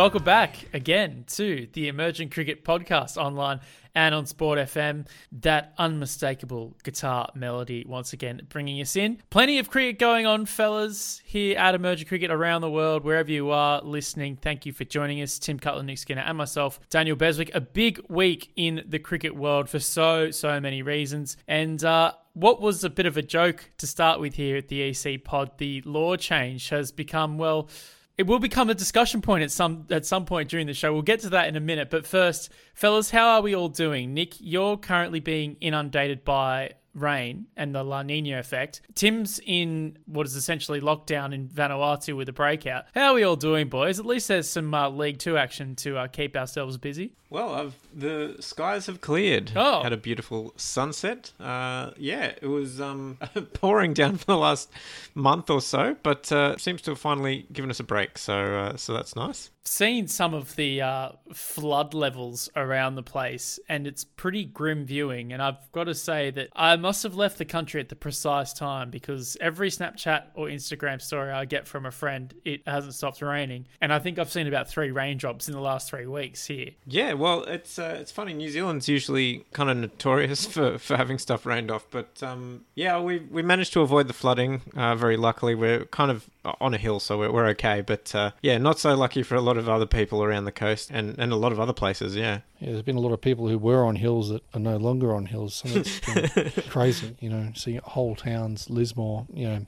Welcome back again to the Emerging Cricket Podcast online and on Sport FM. That unmistakable guitar melody once again bringing us in. Plenty of cricket going on, fellas, here at Emerging Cricket around the world, wherever you are listening. Thank you for joining us, Tim Cutler, Nick Skinner, and myself, Daniel Beswick. A big week in the cricket world for so, so many reasons. And, uh, what was a bit of a joke to start with here at the EC pod, the law change has become, well, it will become a discussion point at some at some point during the show. We'll get to that in a minute. But first, fellas, how are we all doing? Nick, you're currently being inundated by rain and the La Nina effect. Tim's in what is essentially lockdown in Vanuatu with a breakout. How are we all doing, boys? At least there's some uh, League Two action to uh, keep ourselves busy. Well, I've, the skies have cleared. Oh. Had a beautiful sunset. Uh, yeah, it was um, pouring down for the last month or so, but uh, seems to have finally given us a break. So, uh, so that's nice. Seen some of the uh, flood levels around the place, and it's pretty grim viewing. And I've got to say that I must have left the country at the precise time because every Snapchat or Instagram story I get from a friend, it hasn't stopped raining. And I think I've seen about three raindrops in the last three weeks here. Yeah, well, it's uh, it's funny. New Zealand's usually kind of notorious for, for having stuff rained off, but um, yeah, we we managed to avoid the flooding. Uh, very luckily, we're kind of on a hill, so we're, we're okay. But uh, yeah, not so lucky for a lot of other people around the coast and, and a lot of other places. Yeah. Yeah, there's been a lot of people who were on hills that are no longer on hills. So it's crazy, you know, see whole towns, Lismore, you know,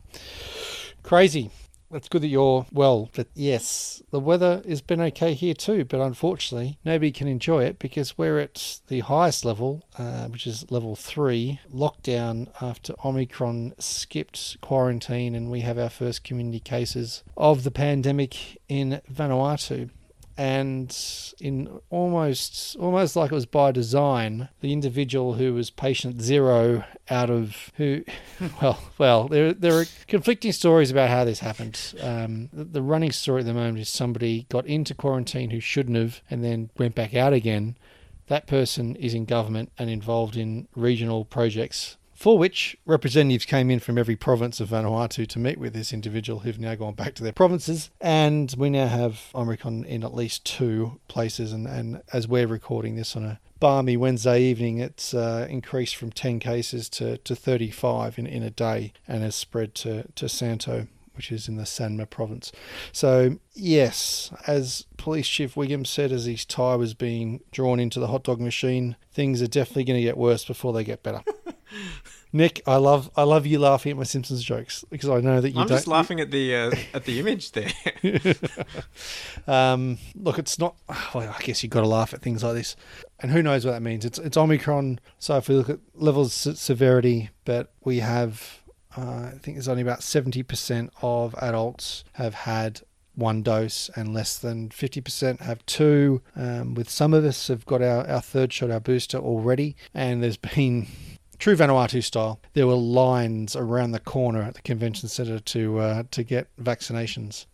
crazy. It's good that you're well, but yes, the weather has been okay here too. But unfortunately, nobody can enjoy it because we're at the highest level, uh, which is level three, lockdown after Omicron skipped quarantine, and we have our first community cases of the pandemic in Vanuatu and in almost almost like it was by design the individual who was patient zero out of who well well there there are conflicting stories about how this happened. Um, the, the running story at the moment is somebody got into quarantine who shouldn't have and then went back out again. That person is in government and involved in regional projects for which representatives came in from every province of Vanuatu to meet with this individual who've now gone back to their provinces. And we now have Omicron in at least two places. And, and as we're recording this on a balmy Wednesday evening, it's uh, increased from 10 cases to, to 35 in, in a day and has spread to, to Santo which is in the Sanma province. So, yes, as Police Chief Wiggum said as his tie was being drawn into the hot dog machine, things are definitely going to get worse before they get better. Nick, I love I love you laughing at my Simpsons jokes because I know that you I'm don't. just laughing at the uh, at the image there. um, look, it's not. Well, I guess you've got to laugh at things like this, and who knows what that means? It's it's Omicron. So if we look at levels of severity, but we have, uh, I think there's only about seventy percent of adults have had one dose and less than 50% have two. Um, with some of us have got our, our third shot, our booster already, and there's been true Vanuatu style. There were lines around the corner at the convention centre to uh, to get vaccinations.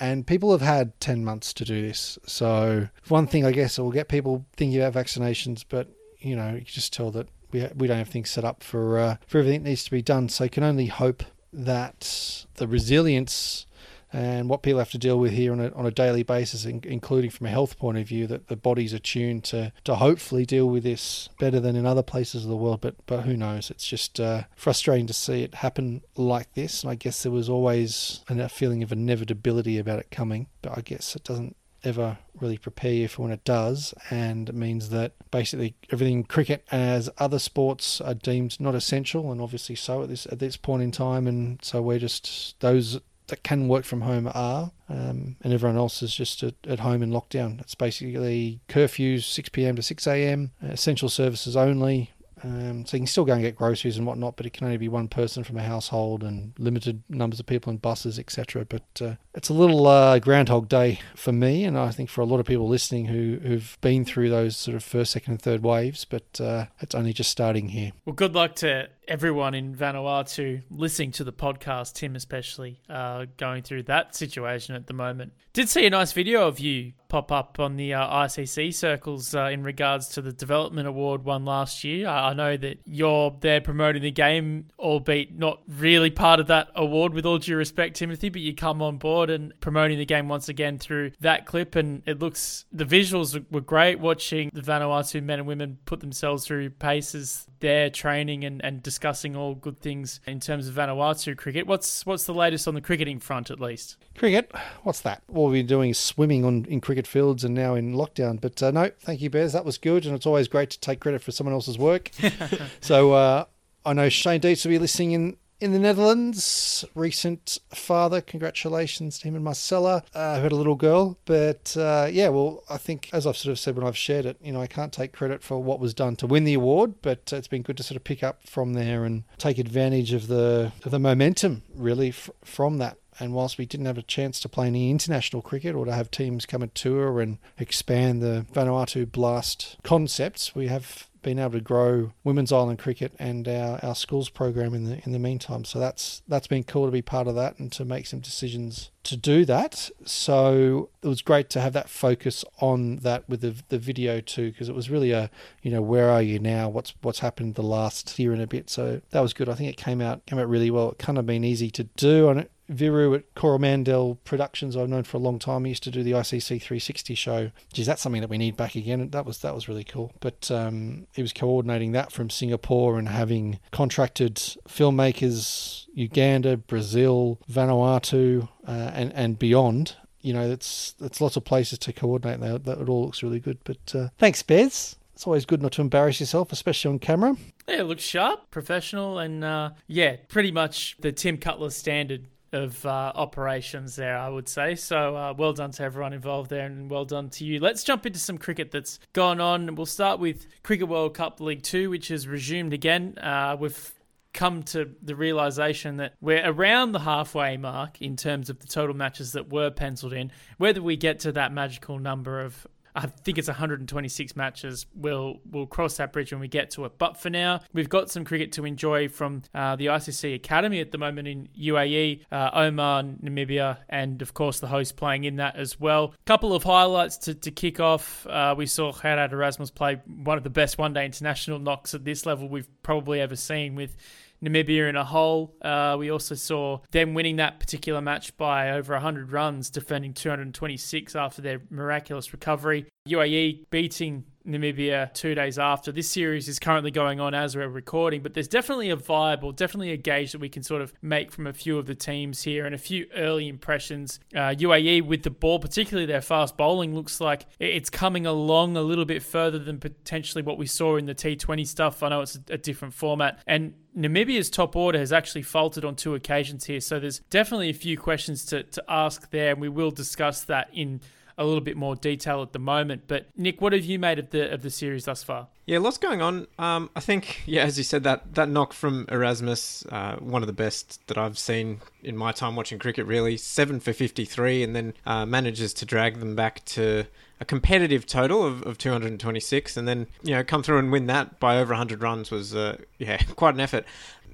And people have had 10 months to do this. So, one thing I guess will get people thinking about vaccinations, but you know, you can just tell that we, we don't have things set up for, uh, for everything that needs to be done. So, you can only hope that the resilience and what people have to deal with here on a, on a daily basis, in, including from a health point of view, that the body's attuned to, to hopefully deal with this better than in other places of the world. But but who knows? It's just uh, frustrating to see it happen like this. And I guess there was always a feeling of inevitability about it coming, but I guess it doesn't ever really prepare you for when it does, and it means that basically everything cricket as other sports are deemed not essential, and obviously so at this at this point in time, and so we're just those that can work from home are, um, and everyone else is just at, at, home in lockdown. It's basically curfews 6 p.m. to 6 a.m., essential services only. Um, so you can still go and get groceries and whatnot, but it can only be one person from a household and limited numbers of people in buses, etc. But uh, it's a little uh, Groundhog Day for me, and I think for a lot of people listening who, who've been through those sort of first, second, and third waves. But uh, it's only just starting here. Well, good luck to everyone in Vanuatu listening to the podcast, Tim especially, uh, going through that situation at the moment. Did see a nice video of you pop up on the uh, ICC circles uh, in regards to the development award won last year. I know that you're there promoting the game, albeit not really part of that award, with all due respect, Timothy, but you come on board and promoting the game once again through that clip. And it looks, the visuals were great watching the Vanuatu men and women put themselves through paces there, training and, and discussing all good things in terms of Vanuatu cricket. What's, what's the latest on the cricketing front, at least? Cricket? What's that? All we're doing is swimming on in cricket fields and now in lockdown. But uh, no, thank you, Bez. That was good, and it's always great to take credit for someone else's work. so uh, I know Shane Deitz will be listening in in the Netherlands. Recent father, congratulations to him and Marcella, uh, who had a little girl. But uh, yeah, well, I think as I've sort of said when I've shared it, you know, I can't take credit for what was done to win the award, but it's been good to sort of pick up from there and take advantage of the of the momentum really f- from that. And whilst we didn't have a chance to play any international cricket or to have teams come and tour and expand the Vanuatu Blast concepts, we have been able to grow women's island cricket and our, our schools program in the in the meantime. So that's that's been cool to be part of that and to make some decisions to do that. So it was great to have that focus on that with the the video too, because it was really a you know where are you now? What's what's happened the last year and a bit? So that was good. I think it came out came out really well. It kind of been easy to do on it Viru at Coromandel Productions, I've known for a long time. He used to do the ICC 360 show. Geez, that's something that we need back again. That was that was really cool. But um, he was coordinating that from Singapore and having contracted filmmakers, Uganda, Brazil, Vanuatu, uh, and and beyond. You know, that's that's lots of places to coordinate. That that it all looks really good. But uh, thanks, Bez. It's always good not to embarrass yourself, especially on camera. Yeah, it looks sharp, professional, and uh, yeah, pretty much the Tim Cutler standard of uh, operations there, I would say. So uh, well done to everyone involved there, and well done to you. Let's jump into some cricket that's gone on. We'll start with Cricket World Cup League Two, which has resumed again. Uh, we've come to the realization that we're around the halfway mark in terms of the total matches that were penciled in. Whether we get to that magical number of I think it's 126 matches. We'll we'll cross that bridge when we get to it. But for now, we've got some cricket to enjoy from uh, the ICC Academy at the moment in UAE, uh, Oman, Namibia, and of course the host playing in that as well. Couple of highlights to, to kick off. Uh, we saw Gerard Erasmus play one of the best one-day international knocks at this level we've probably ever seen with Namibia in a hole. Uh, we also saw them winning that particular match by over 100 runs, defending 226 after their miraculous recovery. UAE beating Namibia two days after. This series is currently going on as we're recording, but there's definitely a vibe or definitely a gauge that we can sort of make from a few of the teams here and a few early impressions. Uh, UAE with the ball, particularly their fast bowling, looks like it's coming along a little bit further than potentially what we saw in the T20 stuff. I know it's a different format. And Namibia's top order has actually faltered on two occasions here, so there's definitely a few questions to, to ask there, and we will discuss that in a little bit more detail at the moment. But Nick, what have you made of the of the series thus far? Yeah, lots going on. Um, I think, yeah, as you said, that that knock from Erasmus, uh, one of the best that I've seen in my time watching cricket. Really, seven for fifty three, and then uh, manages to drag them back to a competitive total of, of 226 and then you know come through and win that by over 100 runs was uh, yeah quite an effort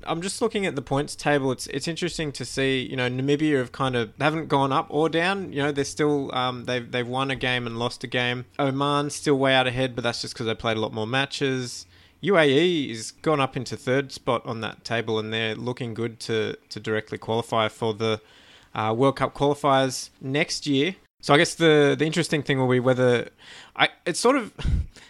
I'm just looking at the points table. It's it's interesting to see. You know, Namibia have kind of haven't gone up or down. You know, they're still um, they've they've won a game and lost a game. Oman still way out ahead, but that's just because they played a lot more matches. UAE is gone up into third spot on that table, and they're looking good to to directly qualify for the uh, World Cup qualifiers next year. So I guess the the interesting thing will be whether I it's sort of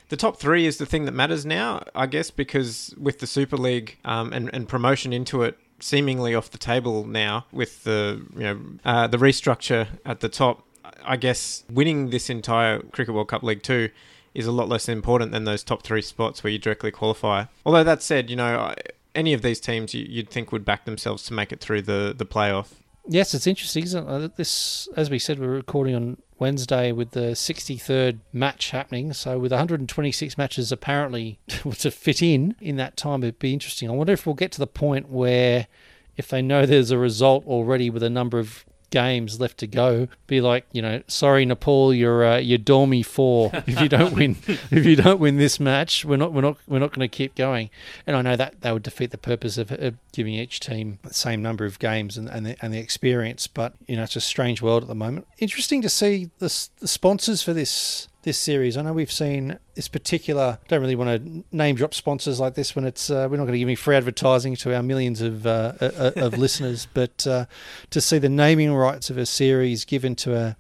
the top three is the thing that matters now, I guess, because with the Super League um, and and promotion into it seemingly off the table now with the you know uh, the restructure at the top, I guess winning this entire Cricket World Cup League Two is a lot less important than those top three spots where you directly qualify. Although that said, you know any of these teams you'd think would back themselves to make it through the the playoff. Yes, it's interesting, isn't it? Uh, this, as we said, we're recording on Wednesday with the 63rd match happening. So with 126 matches apparently to fit in in that time, it'd be interesting. I wonder if we'll get to the point where, if they know there's a result already with a number of games left to go, be like, you know, sorry Nepal, you're uh, you're Dormy four. If you don't win, if you don't win this match, we're not we're not we're not going to keep going. And I know that that would defeat the purpose of, of giving each team the same number of games and and the, and the experience. But you know, it's a strange world at the moment. Interesting to see the, the sponsors for this this series. I know we've seen this particular. Don't really want to name drop sponsors like this when it's uh, we're not going to give any free advertising to our millions of uh, uh, uh of listeners, but uh, to see the naming rights of a series given to a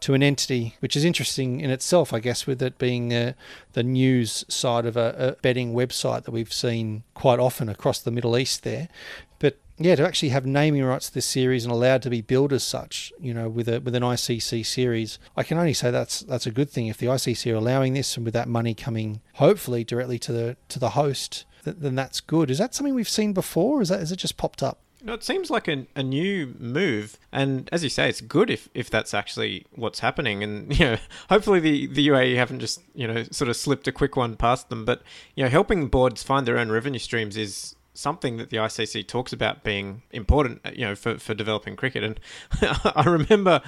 to an entity, which is interesting in itself, I guess, with it being uh, the news side of a, a betting website that we've seen quite often across the Middle East there. Yeah, to actually have naming rights to this series and allowed to be billed as such, you know, with a with an ICC series, I can only say that's that's a good thing. If the ICC are allowing this and with that money coming, hopefully directly to the to the host, then that's good. Is that something we've seen before? Is that is it just popped up? No, it seems like a, a new move, and as you say, it's good if, if that's actually what's happening. And you know, hopefully the, the UAE haven't just you know sort of slipped a quick one past them. But you know, helping boards find their own revenue streams is something that the ICC talks about being important, you know, for, for developing cricket. And I remember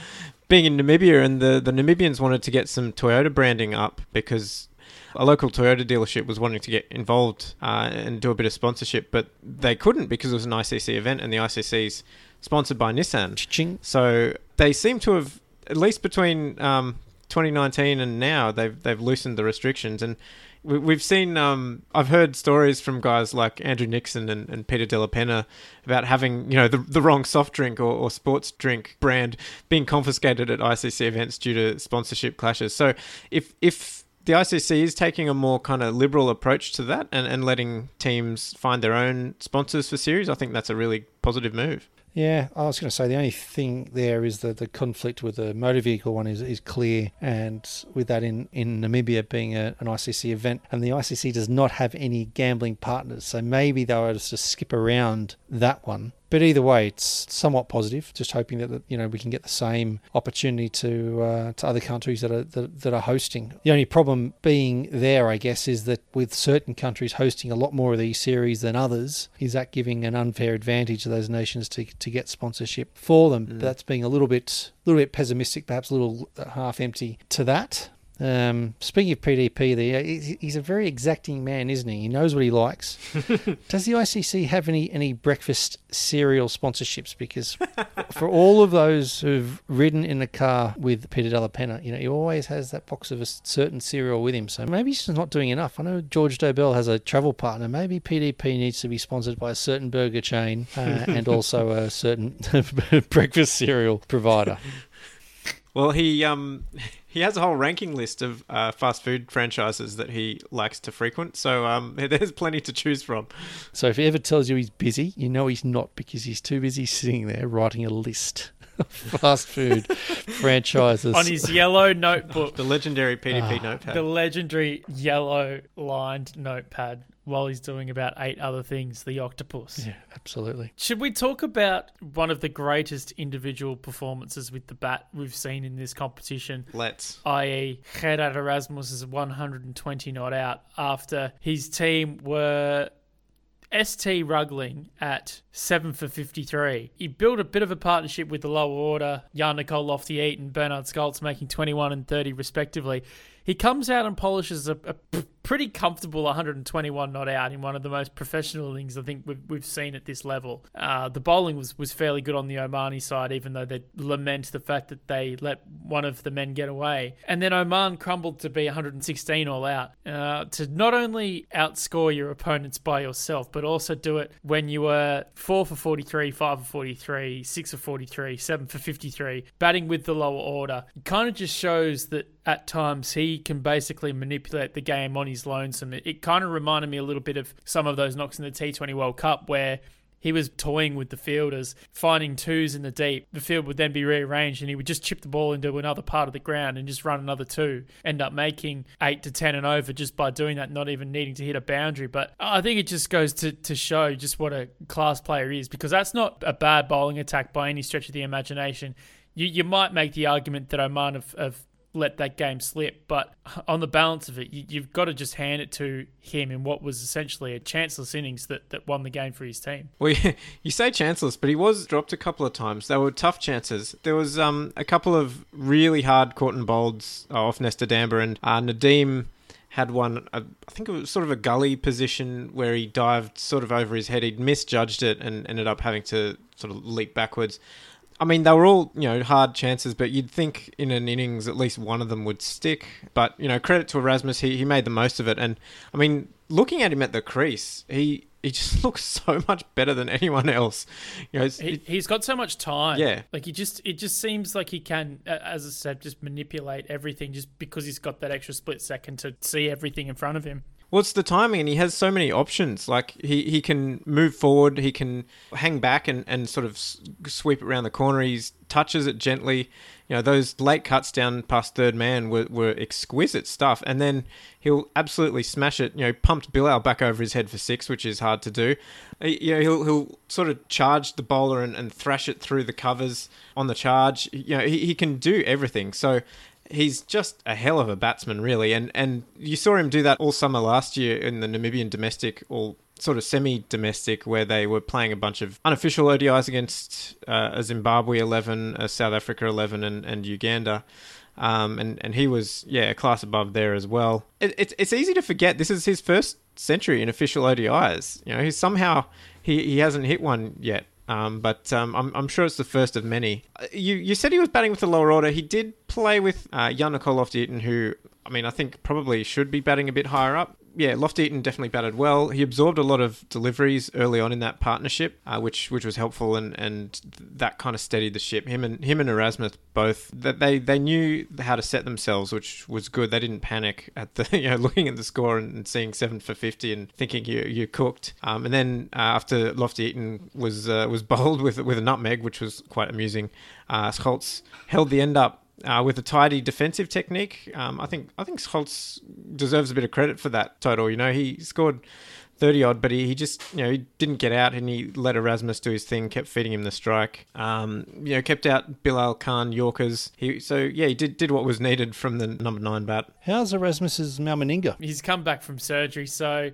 being in Namibia, and the, the Namibians wanted to get some Toyota branding up because a local Toyota dealership was wanting to get involved uh, and do a bit of sponsorship, but they couldn't because it was an ICC event, and the ICC's sponsored by Nissan. Ching. So they seem to have, at least between um, 2019 and now, they've they've loosened the restrictions and we've seen um, I've heard stories from guys like Andrew Nixon and, and Peter Della Penna about having you know the, the wrong soft drink or, or sports drink brand being confiscated at ICC events due to sponsorship clashes. So if if the ICC is taking a more kind of liberal approach to that and, and letting teams find their own sponsors for series, I think that's a really positive move. Yeah, I was going to say the only thing there is that the conflict with the motor vehicle one is, is clear, and with that in, in Namibia being a, an ICC event, and the ICC does not have any gambling partners, so maybe they were just to skip around that one but either way, it's somewhat positive. Just hoping that you know we can get the same opportunity to uh, to other countries that are that, that, are hosting. The only problem being there, I guess, is that with certain countries hosting a lot more of these series than others, is that giving an unfair advantage to those nations to to get sponsorship for them? Mm. That's being a little bit a little bit pessimistic, perhaps a little half empty to that. Um, speaking of PDP, there he's a very exacting man, isn't he? He knows what he likes. Does the ICC have any any breakfast cereal sponsorships? Because for all of those who've ridden in the car with Peter Della Penna, you know, he always has that box of a certain cereal with him. So maybe he's not doing enough. I know George Dobell has a travel partner. Maybe PDP needs to be sponsored by a certain burger chain uh, and also a certain breakfast cereal provider. Well, he um he has a whole ranking list of uh, fast food franchises that he likes to frequent. So um, there's plenty to choose from. So if he ever tells you he's busy, you know he's not because he's too busy sitting there writing a list of fast food franchises on his yellow notebook. The legendary PDP ah. notepad. The legendary yellow lined notepad while he's doing about eight other things, the octopus. Yeah, absolutely. Should we talk about one of the greatest individual performances with the bat we've seen in this competition? Let's. I.e., Gerard Erasmus' is 120 not out after his team were ST Rugling at 7 for 53. He built a bit of a partnership with the lower order, Jan Nicol Loftie and Bernard Scholtz making 21 and 30 respectively. He comes out and polishes a, pretty comfortable 121 not out in one of the most professional innings I think we've, we've seen at this level. Uh, the bowling was, was fairly good on the Omani side, even though they lament the fact that they let one of the men get away. And then Oman crumbled to be 116 all out uh, to not only outscore your opponents by yourself, but also do it when you were 4 for 43, 5 for 43, 6 for 43, 7 for 53, batting with the lower order. It kind of just shows that at times he can basically manipulate the game on his lonesome. It, it kind of reminded me a little bit of some of those knocks in the T20 World Cup where he was toying with the fielders, finding twos in the deep. The field would then be rearranged and he would just chip the ball into another part of the ground and just run another two. End up making eight to 10 and over just by doing that, not even needing to hit a boundary. But I think it just goes to, to show just what a class player is because that's not a bad bowling attack by any stretch of the imagination. You, you might make the argument that Oman have, have let that game slip. But on the balance of it, you, you've got to just hand it to him in what was essentially a chanceless innings that, that won the game for his team. Well, you say chanceless, but he was dropped a couple of times. They were tough chances. There was um, a couple of really hard caught and bowled off Nestor Dhamba and uh, Nadeem had one, I think it was sort of a gully position where he dived sort of over his head. He'd misjudged it and ended up having to sort of leap backwards. I mean, they were all, you know, hard chances, but you'd think in an innings at least one of them would stick. But, you know, credit to Erasmus, he, he made the most of it. And, I mean, looking at him at the crease, he he just looks so much better than anyone else. You know, he, he's got so much time. Yeah, like he just it just seems like he can, as I said, just manipulate everything just because he's got that extra split second to see everything in front of him. Well, it's the timing, and he has so many options. Like he, he can move forward, he can hang back and, and sort of sweep it around the corner. He touches it gently. You know, those late cuts down past third man were, were exquisite stuff. And then he'll absolutely smash it. You know, pumped Bilal back over his head for six, which is hard to do. Uh, you know, he'll, he'll sort of charge the bowler and, and thrash it through the covers on the charge. You know, he, he can do everything. So he's just a hell of a batsman, really. And and you saw him do that all summer last year in the Namibian domestic, or sort of semi-domestic, where they were playing a bunch of unofficial ODIs against uh, a Zimbabwe eleven, a South Africa eleven, and and Uganda. Um, and and he was yeah a class above there as well. It, it's it's easy to forget this is his first century in official ODIs. You know, he's somehow he, he hasn't hit one yet. Um, but um, I'm, I'm sure it's the first of many. Uh, you you said he was batting with the lower order. He did play with uh, Jan Nicol who I mean I think probably should be batting a bit higher up yeah, Loftie-Eaton definitely batted well. He absorbed a lot of deliveries early on in that partnership, uh, which which was helpful, and, and that kind of steadied the ship. Him and him and Erasmus both that they, they knew how to set themselves, which was good. They didn't panic at the you know looking at the score and, and seeing seven for fifty and thinking you you cooked. Um, and then uh, after Loftie-Eaton was uh, was bowled with with a nutmeg, which was quite amusing, uh, Scholtz held the end up uh, with a tidy defensive technique. Um, I think I think Scholtz deserves a bit of credit for that total. You know, he scored thirty odd, but he, he just you know he didn't get out and he let Erasmus do his thing, kept feeding him the strike. Um, you know, kept out Bilal Khan Yorkers. He so yeah, he did did what was needed from the number nine bat. How's Erasmus's Mal Meninga? He's come back from surgery, so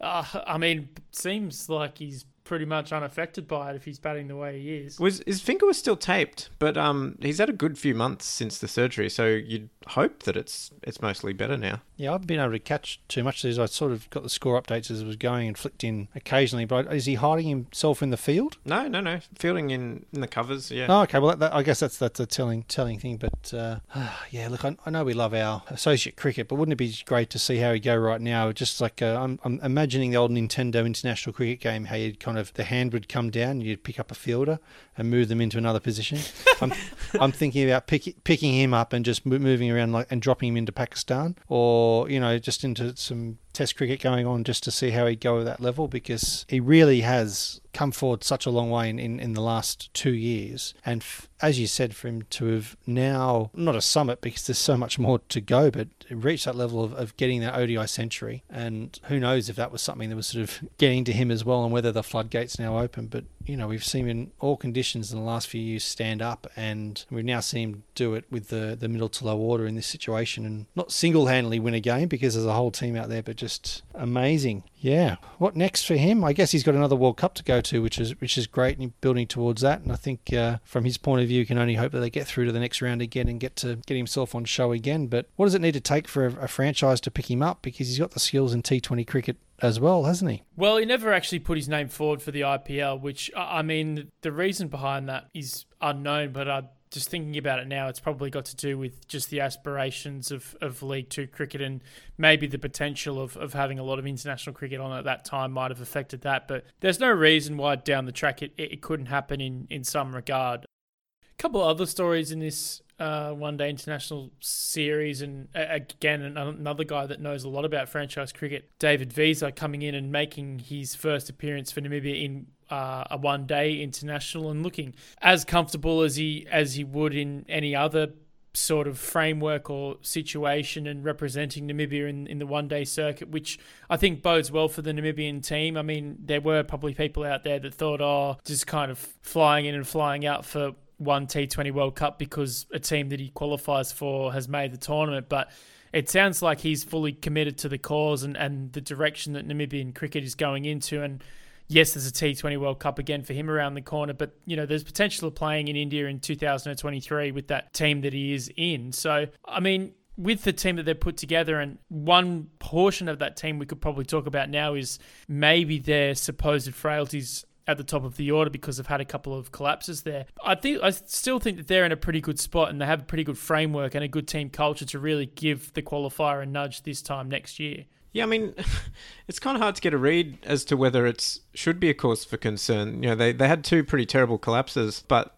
uh, I mean, seems like he's pretty much unaffected by it if he's batting the way he is. Was his finger was still taped, but um, he's had a good few months since the surgery, so you'd hope that it's it's mostly better now. Yeah, I haven't been able to catch too much of these. I sort of got the score updates as it was going and flicked in occasionally. But is he hiding himself in the field? No, no, no. Fielding in, in the covers. Yeah. Oh, okay. Well, that, that, I guess that's that's a telling telling thing. But uh, yeah, look, I, I, know we love our associate cricket, but wouldn't it be great to see how he go right now? Just like uh, I'm, I'm imagining the old Nintendo International Cricket game, how you'd kind of the hand would come down, you'd pick up a fielder and move them into another position. I'm, I'm thinking about pick, picking him up and just moving around like and dropping him into Pakistan, or you know just into some Test cricket going on just to see how he'd go at that level because he really has come forward such a long way in, in, in the last two years. And f- as you said, for him to have now, not a summit because there's so much more to go, but reach that level of, of getting that ODI century. And who knows if that was something that was sort of getting to him as well and whether the floodgates now open. But, you know, we've seen him in all conditions in the last few years stand up and we've now seen him do it with the, the middle to low order in this situation and not single handedly win a game because there's a whole team out there, but just amazing. Yeah. What next for him? I guess he's got another World Cup to go to, which is which is great, and building towards that. And I think uh, from his point of view, you can only hope that they get through to the next round again and get to get himself on show again. But what does it need to take for a, a franchise to pick him up? Because he's got the skills in T20 cricket as well, hasn't he? Well, he never actually put his name forward for the IPL, which I mean, the reason behind that is unknown. But I just thinking about it now, it's probably got to do with just the aspirations of, of League Two cricket and maybe the potential of, of having a lot of international cricket on at that time might have affected that. But there's no reason why down the track it, it couldn't happen in, in some regard. A couple other stories in this uh, one day international series, and uh, again, another guy that knows a lot about franchise cricket, David Wiese, coming in and making his first appearance for Namibia in uh, a one day international and looking as comfortable as he as he would in any other sort of framework or situation and representing Namibia in, in the one day circuit, which I think bodes well for the Namibian team. I mean, there were probably people out there that thought, oh, just kind of flying in and flying out for one T20 World Cup because a team that he qualifies for has made the tournament, but it sounds like he's fully committed to the cause and, and the direction that Namibian cricket is going into. And yes, there's a T20 World Cup again for him around the corner, but you know, there's potential of playing in India in 2023 with that team that he is in. So, I mean, with the team that they've put together, and one portion of that team we could probably talk about now is maybe their supposed frailties at the top of the order because they've had a couple of collapses there. I think I still think that they're in a pretty good spot and they have a pretty good framework and a good team culture to really give the qualifier a nudge this time next year. Yeah, I mean, it's kind of hard to get a read as to whether it should be a cause for concern. You know, they, they had two pretty terrible collapses, but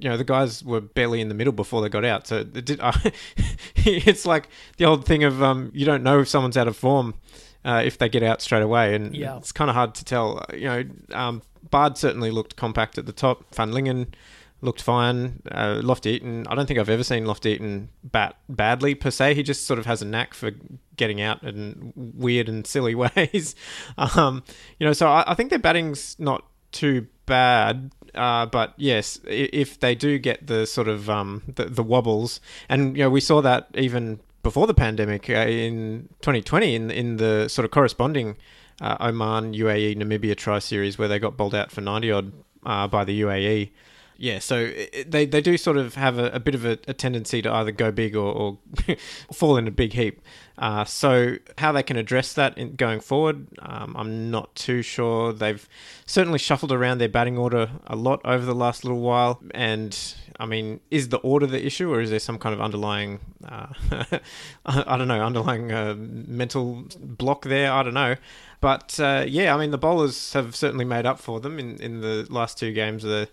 you know the guys were barely in the middle before they got out. So it did. Uh, it's like the old thing of um, you don't know if someone's out of form uh, if they get out straight away, and Yeah. it's kind of hard to tell. You know, um, Baard certainly looked compact at the top. Van Lingen looked fine. Uh, Loftie-Eaton, I don't think I've ever seen Loftie-Eaton bat badly per se. He just sort of has a knack for getting out in weird and silly ways. um, you know, so I, I think their batting's not too bad. Uh, but yes, if they do get the sort of um, the, the wobbles, and you know, we saw that even before the pandemic uh, in 2020 in in the sort of corresponding uh, Oman, UAE, Namibia tri series where they got bowled out for 90 odd uh, by the UAE. Yeah, so it, they they do sort of have a, a bit of a, a tendency to either go big or, or fall in a big heap. Uh, so how they can address that in, going forward, um, I'm not too sure. They've certainly shuffled around their batting order a lot over the last little while, and I mean, is the order the issue, or is there some kind of underlying, uh, I don't know, underlying uh, mental block there? I don't know. But uh, yeah, I mean, the bowlers have certainly made up for them in, in the last two games. The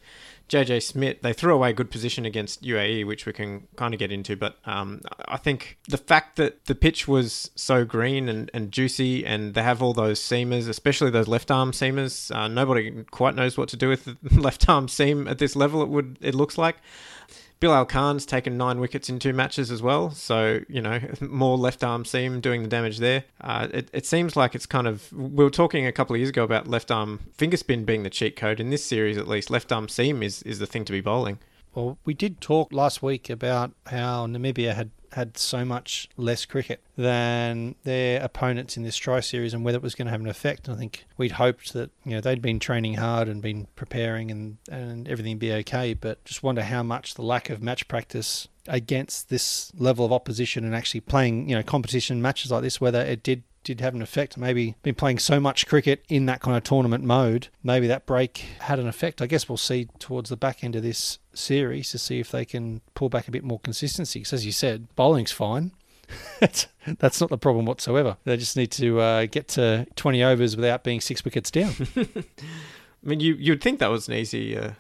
JJ Smit, they threw away good position against UAE, which we can kind of get into. But um, I think the fact that the pitch was so green and, and juicy, and they have all those seamers, especially those left arm seamers, uh, nobody quite knows what to do with the left arm seam at this level. It would it looks like. Bilal Khan's taken nine wickets in two matches as well, so you know more left arm seam doing the damage there. Uh, it, it seems like it's kind of we were talking a couple of years ago about left arm finger spin being the cheat code in this series at least. Left arm seam is is the thing to be bowling. Well, we did talk last week about how Namibia had had so much less cricket than their opponents in this tri series and whether it was going to have an effect. I think we'd hoped that you know they'd been training hard and been preparing and and everything be okay, but just wonder how much the lack of match practice against this level of opposition and actually playing you know competition matches like this whether it did did have an effect. Maybe been playing so much cricket in that kind of tournament mode, maybe that break had an effect. I guess we'll see towards the back end of this series to see if they can pull back a bit more consistency. Because as you said, bowling's fine. That's that's not the problem whatsoever. They just need to uh, get to 20 overs without being six wickets down. I mean, you you'd think that was an easy. Uh,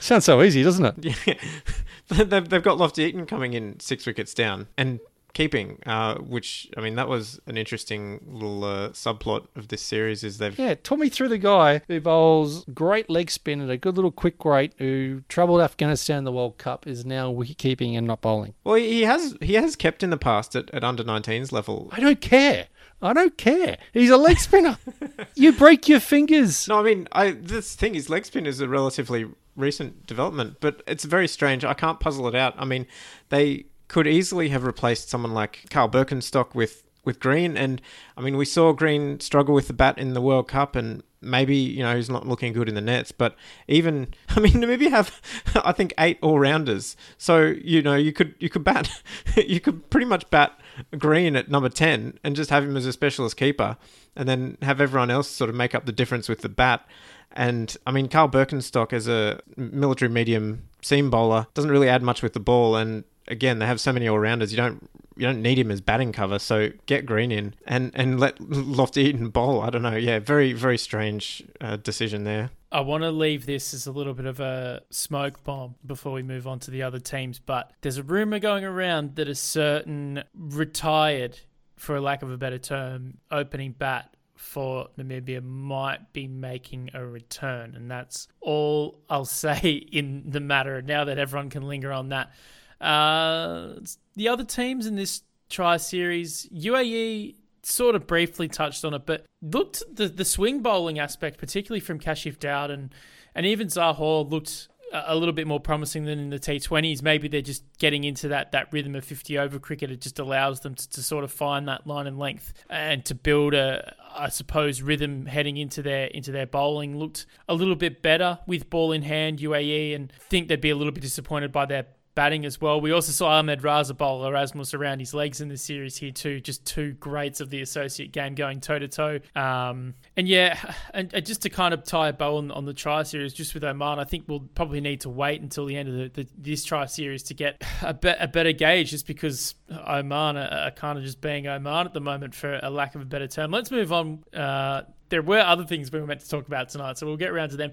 Sounds so easy, doesn't it? yeah, they've they've got Loftie-Eaton coming in six wickets down and keeping, uh, which I mean that was an interesting little uh, subplot of this series. Is they've Yeah, talk me through the guy who bowls great leg spin and a good little quick rate, who troubled Afghanistan in the World Cup, is now wicket keeping and not bowling. well he has he has kept in the past at, at under 19s level. I don't care. I don't care. He's a leg spinner. you break your fingers. No, I mean, I this thing is leg spin is a relatively recent development, but it's very strange. I can't puzzle it out. I mean, they could easily have replaced someone like Carl Birkenstock with with Green, and I mean, we saw Green struggle with the bat in the World Cup, and maybe you know he's not looking good in the nets. But even, I mean, Namibia have I think eight all rounders, so you know you could you could bat you could pretty much bat Green at number ten and just have him as a specialist keeper, and then have everyone else sort of make up the difference with the bat. And I mean, Carl Birkenstock as a military medium seam bowler doesn't really add much with the ball. And again, they have so many all rounders. You don't you don't need him as batting cover. So get Green in and and let Loftie-Eaton bowl. I don't know. Yeah, very very strange uh, decision there. I want to leave this as a little bit of a smoke bomb before we move on to the other teams, but there's a rumor going around that a certain retired, for lack of a better term, opening bat for Namibia might be making a return, and that's all I'll say in the matter. Now that everyone can linger on that, uh, the other teams in this tri series, UAE sort of briefly touched on it, but looked the the swing bowling aspect, particularly from Kashif Daud and and even Zahoor looked a little bit more promising than in the T20s. Maybe they're just getting into that that rhythm of 50 over cricket. It just allows them to, to sort of find that line and length and to build a, I suppose, rhythm heading into their into their bowling. Looked a little bit better with ball in hand, UAE, and think they'd be a little bit disappointed by their batting as well. We also saw Ahmed Raza bowl Erasmus around his legs in the series here too. Just two greats of the associate game going toe to toe. And yeah, and, and, just to kind of tie a bow on, on, the tri series, just with Oman, I think we'll probably need to wait until the end of the, the this tri series to get a, be, a better gauge, just because Oman are, are, kind of just being Oman at the moment, for a lack of a better term. Let's move on. Uh, there were other things we were meant to talk about tonight, so we'll get around to them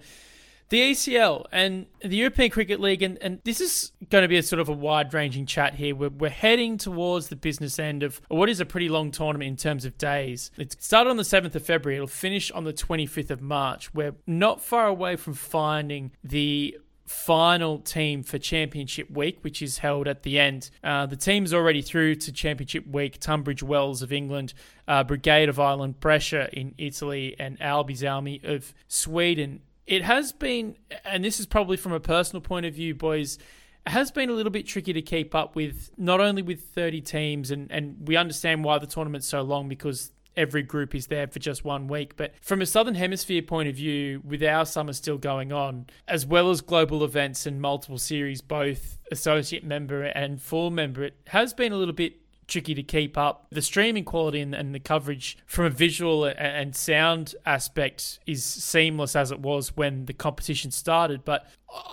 the ECL and the European Cricket League, and, and this is going to be a sort of a wide ranging chat here. We're, we're heading towards the business end of what is a pretty long tournament in terms of days. It started on the 7th of February, it'll finish on the 25th of March. We're not far away from finding the final team for Championship Week, which is held at the end. Uh, the team's already through to Championship Week Tunbridge Wells of England, uh, Brigade of Ireland, Brescia in Italy, and Alby of Sweden it has been, and this is probably from a personal point of view, boys. It has been a little bit tricky to keep up with, not only with 30 teams, and, and we understand why the tournament's so long because every group is there for just one week. But from a Southern Hemisphere point of view, with our summer still going on, as well as global events and multiple series, both associate member and full member, it has been a little bit tricky to keep up. The streaming quality and, and, the coverage from a visual and sound aspect is seamless as it was when the competition started. But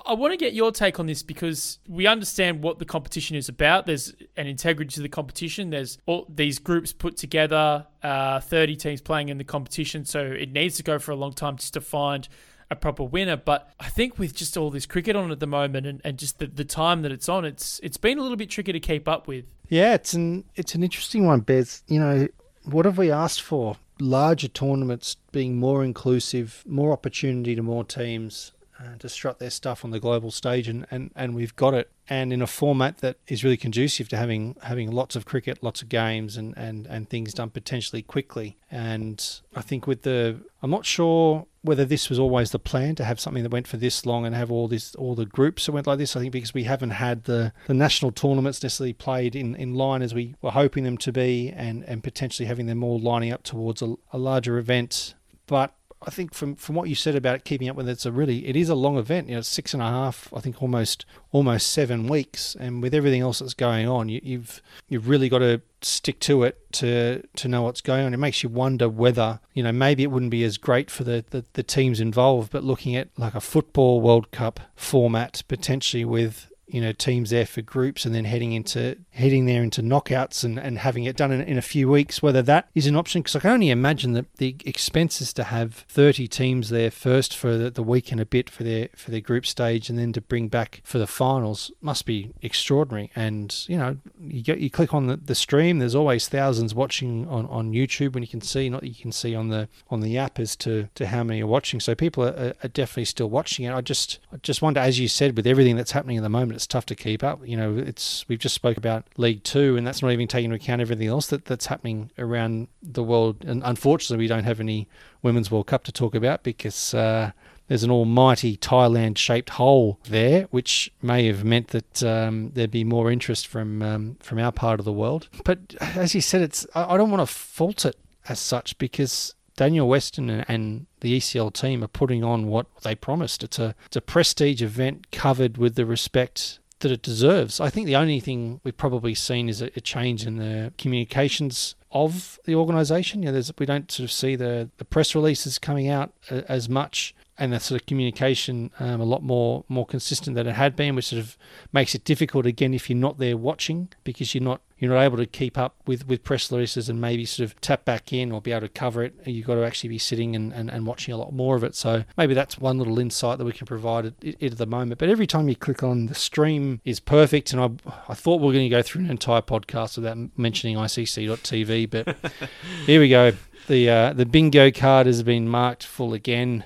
I want to get your take on this because we understand what the competition is about. There's an integrity to the competition. There's all these groups put together, uh, 30 teams playing in the competition. So it needs to go for a long time just to find a proper winner. But I think with just all this cricket on at the moment and, and just the, the time that it's on, it's it's been a little bit tricky to keep up with. Yeah, it's an it's an interesting one, Bez. You know, what have we asked for? Larger tournaments being more inclusive, more opportunity to more teams uh, to strut their stuff on the global stage, and, and, and we've got it. And in a format that is really conducive to having having lots of cricket, lots of games, and, and, and things done potentially quickly. And I think with the, I'm not sure whether this was always the plan to have something that went for this long and have all this all the groups that went like this. I think because we haven't had the, the national tournaments necessarily played in, in line as we were hoping them to be, and, and potentially having them all lining up towards a, a larger event. But I think from from what you said about it, keeping up with it, it's a really it is a long event. You know, six and a half, I think almost almost seven weeks, and with everything else that's going on, you, you've you've really got to stick to it to to know what's going on. It makes you wonder whether you know maybe it wouldn't be as great for the, the, the teams involved, but looking at like a football World Cup format potentially with you know teams there for groups and then heading into heading there into knockouts and, and having it done in, in a few weeks. Whether that is an option because I can only imagine that the expenses to have 30 teams there first for the, the week and a bit for their for their group stage and then to bring back for the finals must be extraordinary. And you know you get you click on the, the stream there's always thousands watching on, on YouTube when you can see not you can see on the on the app as to, to how many are watching. So people are, are definitely still watching it. I just I just wonder as you said with everything that's happening at the moment it's tough to keep up. You know, it's we've just spoke about League Two, and that's not even taking into account everything else that, that's happening around the world. And unfortunately, we don't have any Women's World Cup to talk about because uh, there's an almighty Thailand-shaped hole there, which may have meant that um, there'd be more interest from um, from our part of the world. But as you said, it's I, I don't want to fault it as such because Daniel Weston and the ECL team are putting on what they promised. It's a, it's a prestige event covered with the respect that it deserves. I think the only thing we've probably seen is a, a change in the communications of the organisation. You know, we don't sort of see the, the press releases coming out as much and the sort of communication um, a lot more more consistent than it had been, which sort of makes it difficult again if you're not there watching because you're not you're not able to keep up with, with press releases and maybe sort of tap back in or be able to cover it. You've got to actually be sitting and, and, and watching a lot more of it. So maybe that's one little insight that we can provide at, at the moment. But every time you click on the stream is perfect. And I, I thought we were going to go through an entire podcast without mentioning ICC.tv, but here we go. The uh, the bingo card has been marked full again.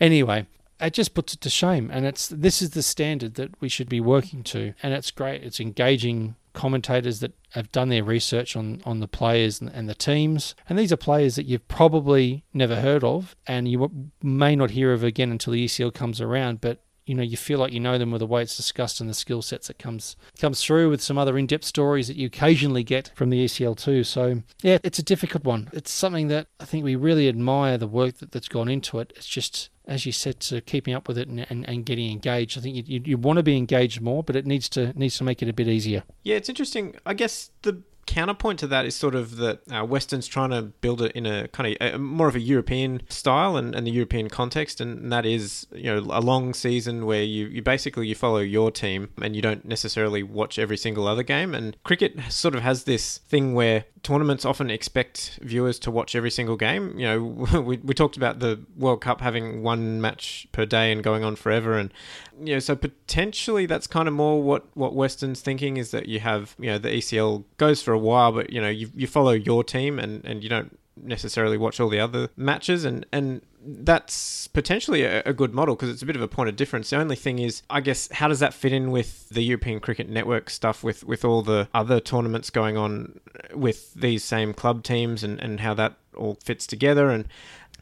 Anyway, it just puts it to shame. And it's this is the standard that we should be working to, and it's great. It's engaging commentators that have done their research on, on the players and, and, the teams. And these are players that you've probably never heard of and you may not hear of again until the ECL comes around. But you know you feel like you know them with the way it's discussed and the skill sets that comes comes through with some other in-depth stories that you occasionally get from the ECL too. So yeah, it's a difficult one. It's something that I think we really admire the work that, that's gone into it. It's just as you said, to keeping up with it and, and, and getting engaged. I think you, you, you want to be engaged more, but it needs to needs to make it a bit easier. Yeah, it's interesting. I guess the counterpoint to that is sort of that uh, Weston's trying to build it in a kind of a, more of a European style and, and the European context, and that is you know a long season where you, you basically you follow your team and you don't necessarily watch every single other game. And cricket sort of has this thing where tournaments often expect viewers to watch every single game. You know, we, we talked about the World Cup having one match per day and going on forever, and you know, so potentially that's kind of more what what Weston's thinking is that you have you know the ECL goes for a while, but you know you you follow your team and and you don't necessarily watch all the other matches and and that's potentially a, a good model because it's a bit of a point of difference. The only thing is, I guess, how does that fit in with the European Cricket Network stuff, with, with all the other tournaments going on with these same club teams, and, and how that all fits together, and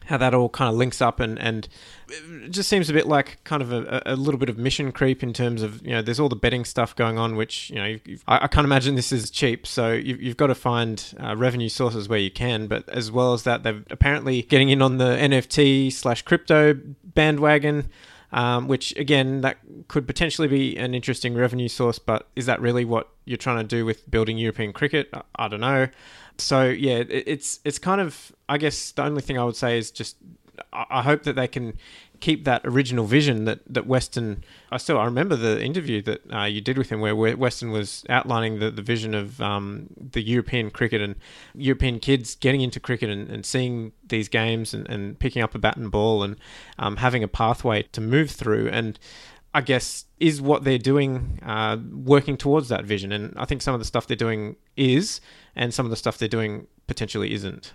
how that all kind of links up and, and just seems a bit like kind of a, a little bit of mission creep in terms of you know there's all the betting stuff going on which you know you've, you've, I, I, can't imagine this is cheap. So you've, you've got to find uh, revenue sources where you can but as well as that they're apparently getting in on the NFT slash crypto bandwagon um, which again that could potentially be an interesting revenue source but is that really what you're trying to do with building European cricket? I, I don't know so yeah, it, it's it's kind of I guess the only thing I would say is just I hope that they can keep that original vision that, that Weston. I still I remember the interview that uh, you did with him where Weston was outlining the, the vision of um, the European cricket and European kids getting into cricket and, and seeing these games and, and picking up a bat and ball and um, having a pathway to move through and. I guess is what they're doing, uh, working towards that vision, and I think some of the stuff they're doing is, and some of the stuff they're doing potentially isn't.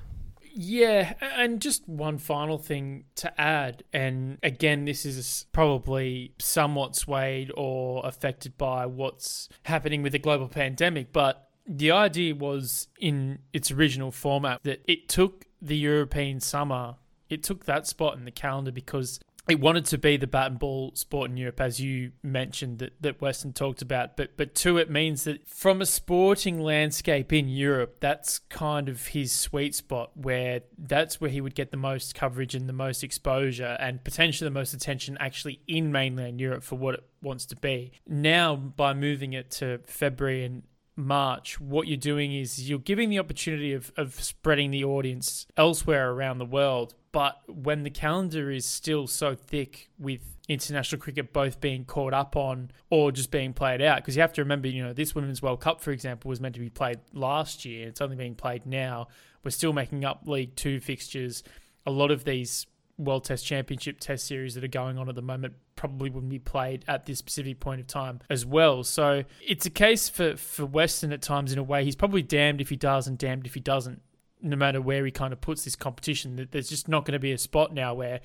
Yeah, and just one final thing to add, and again, this is probably somewhat swayed or affected by what's happening with the global pandemic, but the idea was in its original format that it took the European summer, it took that spot in the calendar because it wanted to be the bat and ball sport in Europe, as you mentioned that, that Weston talked about. But but two, it means that from a sporting landscape in Europe, that's kind of his sweet spot, where that's where he would get the most coverage and the most exposure, and potentially the most attention actually in mainland Europe for what it wants to be. Now, by moving it to February and March, what you're doing is you're giving the opportunity of, of spreading the audience elsewhere around the world. But when the calendar is still so thick with international cricket both being caught up on or just being played out, because you have to remember, you know, this Women's World Cup, for example, was meant to be played last year. It's only being played now. We're still making up League Two fixtures. A lot of these World Test Championship Test series that are going on at the moment probably wouldn't be played at this specific point of time as well. So it's a case for, for Weston at times in a way. He's probably damned if he does and damned if he doesn't, no matter where he kind of puts this competition. There's just not going to be a spot now where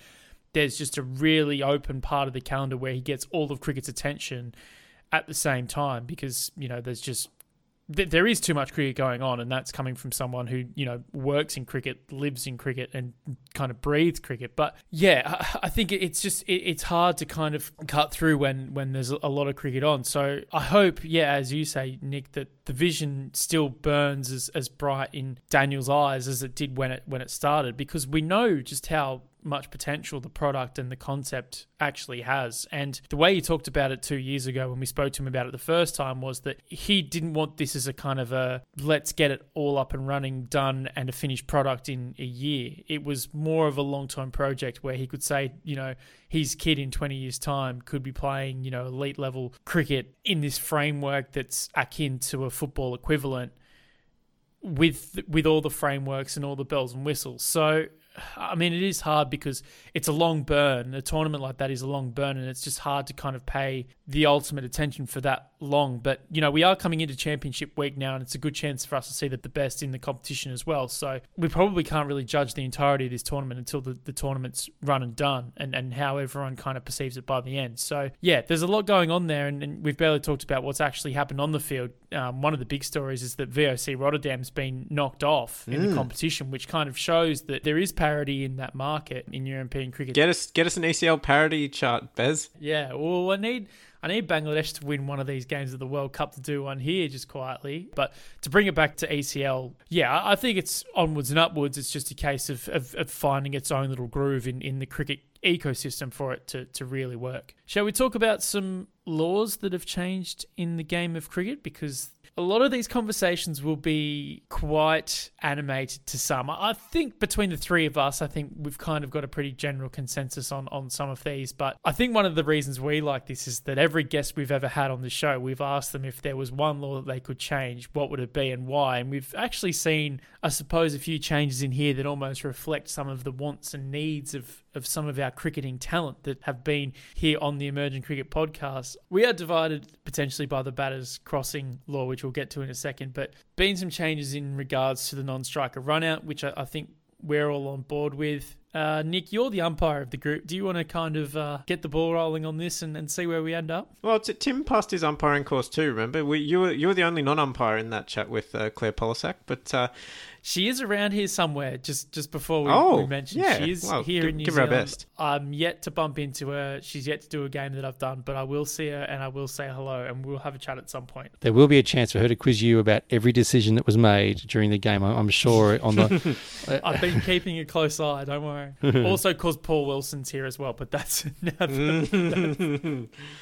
there's just a really open part of the calendar where he gets all of cricket's attention at the same time because, you know, there's just th- there is too much cricket going on, and that's coming from someone who you know works in cricket, lives in cricket, and kind of breathes cricket. But yeah, I, I think it's just it, it's hard to kind of cut through when when there's a lot of cricket on. So I hope, yeah, as you say, Nick, that the vision still burns as, as bright in Daniel's eyes as it did when it when it started, because we know just how much potential the product and the concept actually has. And the way he talked about it two years ago when we spoke to him about it the first time was that he didn't want this as a kind of a let's get it all up and running, done, and a finished product in a year. It was more of a long term project where he could say, you know, his kid in 20 years' time could be playing, you know, elite level cricket in this framework that's akin to a football equivalent with with all the frameworks and all the bells and whistles. So I mean, it is hard because it's a long burn. A tournament like that is a long burn, and it's just hard to kind of pay the ultimate attention for that long. But, you know, we are coming into championship week now, and it's a good chance for us to see that the best in the competition as well. So we probably can't really judge the entirety of this tournament until the, the tournament's run and done and, and how everyone kind of perceives it by the end. So, yeah, there's a lot going on there, and, and we've barely talked about what's actually happened on the field. Um, one of the big stories is that VOC Rotterdam's been knocked off in the competition, which kind of shows that there is parity in that market in European cricket. Get us get us an ECL parity chart, Bez. Yeah, well, I need I need Bangladesh to win one of these games of the World Cup to do one here just quietly. But to bring it back to ECL, yeah, I think it's onwards and upwards. It's just a case of, of, of finding its own little groove in, in the cricket ecosystem for it to, to really work. Shall we talk about some laws that have changed in the game of cricket? Because a lot of these conversations will be quite animated to some. I think between the three of us, I think we've kind of got a pretty general consensus on, on some of these. But I think one of the reasons we like this is that every guest we've ever had on the show, we've asked them if there was one law that they could change, what would it be and why? And we've actually seen, I suppose, a few changes in here that almost reflect some of the wants and needs of, of some of our cricketing talent that have been here on the Emerging Cricket podcast. We are divided potentially by the batters crossing law, which we'll get to in a second, but been some changes in regards to the non-striker run-out, which I, I think we're all on board with. Uh, Nick, you're the umpire of the group. Do you want to kind of uh, get the ball rolling on this and, and see where we end up? Well, Tim passed his umpiring course too. Remember, we, you were you were the only non-umpire in that chat with uh, Claire Polosak. But uh, She is around here somewhere. Just just before we, Oh, we mentioned, yeah. she is Well, here give- in New give her Zealand. best. I'm yet to bump into her. She's yet to do a game that I've done, but I will see her and I will say hello and we'll have a chat at some point. There will be a chance for her to quiz you about every decision that was made during the game. I'm I'm sure on the. I've been keeping a close eye. Don't worry. also, because Paul Wilson's here as well, but that's another.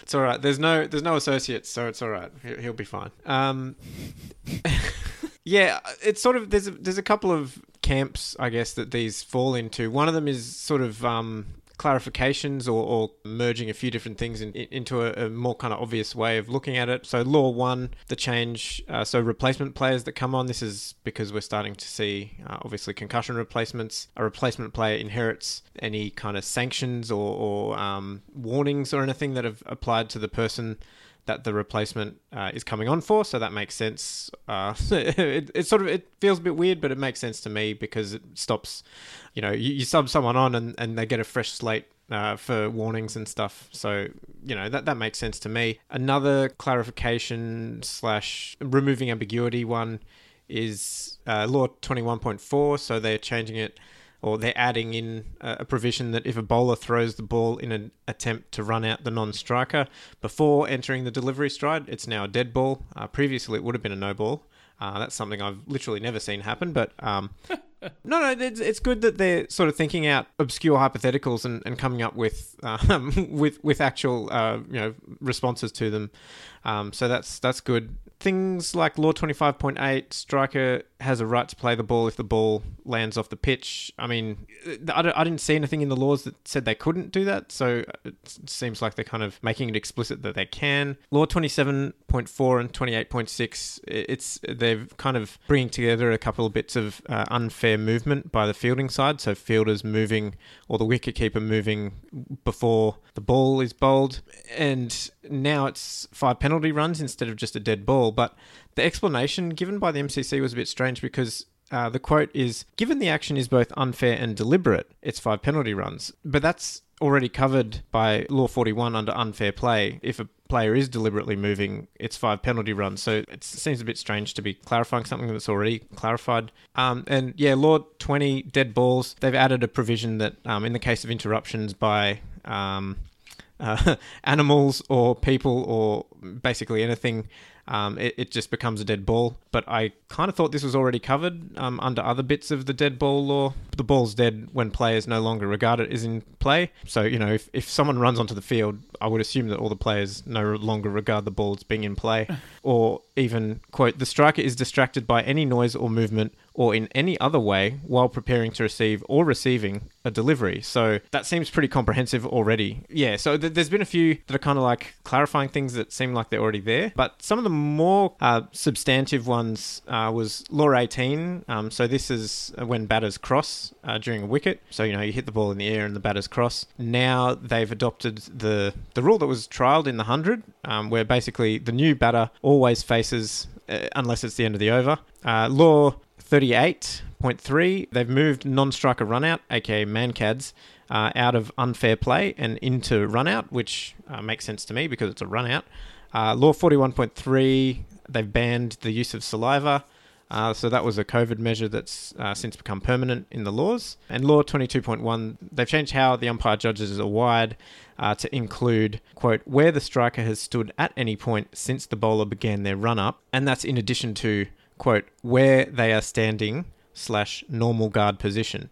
it's all right. There's no there's no associates, so it's all right. He'll, he'll be fine. Um, yeah, it's sort of there's a, there's a couple of camps, I guess, that these fall into. One of them is sort of um, clarifications or, or merging a few different things in, into a, a more kind of obvious way of looking at it. So law one, the change. Uh, so replacement players that come on. This is because we're starting to see uh, obviously concussion replacements. A replacement player inherits any kind of sanctions or, or um, warnings or anything that have applied to the person that the replacement uh, is coming on for, so that makes sense. Uh, it, it sort of it feels a bit weird, but it makes sense to me because it stops. You know, you, you sub someone on and, and they get a fresh slate uh, for warnings and stuff. So you know that that makes sense to me. Another clarification slash removing ambiguity one is uh, law twenty one point four. So they're changing it or they're adding in a provision that if a bowler throws the ball in an attempt to run out the non-striker before entering the delivery stride, it's now a dead ball. Uh, previously, it would have been a no ball. Uh, that's something I've literally never seen happen, but um, no, no, it's, it's good that they're sort of thinking out obscure hypotheticals and, and coming up with um, with with actual uh, you know responses to them. Um, so that's that's good. Things like Law twenty five point eight, striker has a right to play the ball if the ball lands off the pitch. I mean, I, I didn't see anything in the laws that said they couldn't do that, so it seems like they're kind of making it explicit that they can. Law twenty seven point four and twenty eight point six, it's they're kind of bringing together a couple of bits of uh, unfair movement by the fielding side, so fielders moving or the wicketkeeper moving before the ball is bowled, and now it's five penalty runs instead of just a dead ball. But the explanation given by the MCC was a bit strange because uh, the quote is Given the action is both unfair and deliberate, it's five penalty runs. But that's already covered by Law 41 under unfair play. If a player is deliberately moving, it's five penalty runs. So it seems a bit strange to be clarifying something that's already clarified. Um, and yeah, Law 20, dead balls, they've added a provision that um, in the case of interruptions by. Um, uh, animals or people or basically anything, um, it, it just becomes a dead ball. But I kind of thought this was already covered um, under other bits of the dead ball law. The ball's dead when players no longer regard it as in play. So, you know, if, if someone runs onto the field, I would assume that all the players no longer regard the ball as being in play. or even, quote, the striker is distracted by any noise or movement or in any other way while preparing to receive or receiving a delivery. So that seems pretty comprehensive already. Yeah, so th- there's been a few that are kind of like clarifying things that seem like they're already there. But some of the more uh, substantive ones uh, was Law 18. Um, so this is when batters cross uh, during a wicket. So, you know, you hit the ball in the air and the batters cross. Now they've adopted the, the rule that was trialled in the 100, um, where basically the new batter always faces, uh, unless it's the end of the over. Uh, law 38.3, they've moved non striker run out, aka mankads, uh, out of unfair play and into run out, which uh, makes sense to me because it's a run out. Uh, law 41.3, they've banned the use of saliva. Uh, so that was a COVID measure that's uh, since become permanent in the laws. And Law 22.1, they've changed how the umpire judges are wired uh, to include, quote, where the striker has stood at any point since the bowler began their run up. And that's in addition to, quote, where they are standing slash normal guard position.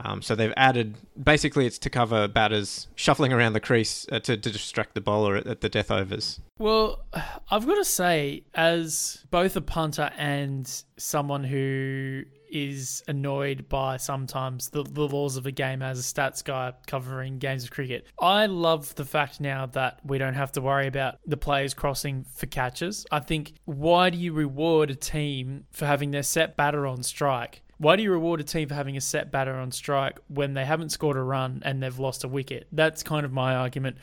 Um, so they've added basically it's to cover batters shuffling around the crease uh, to, to distract the bowler at, at the death overs. Well, I've got to say, as both a punter and someone who is annoyed by sometimes the, the laws of the game as a stats guy covering games of cricket. I love the fact now that we don't have to worry about the players crossing for catches. I think why do you reward a team for having their set batter on strike? Why do you reward a team for having a set batter on strike when they haven't scored a run and they've lost a wicket? That's kind of my argument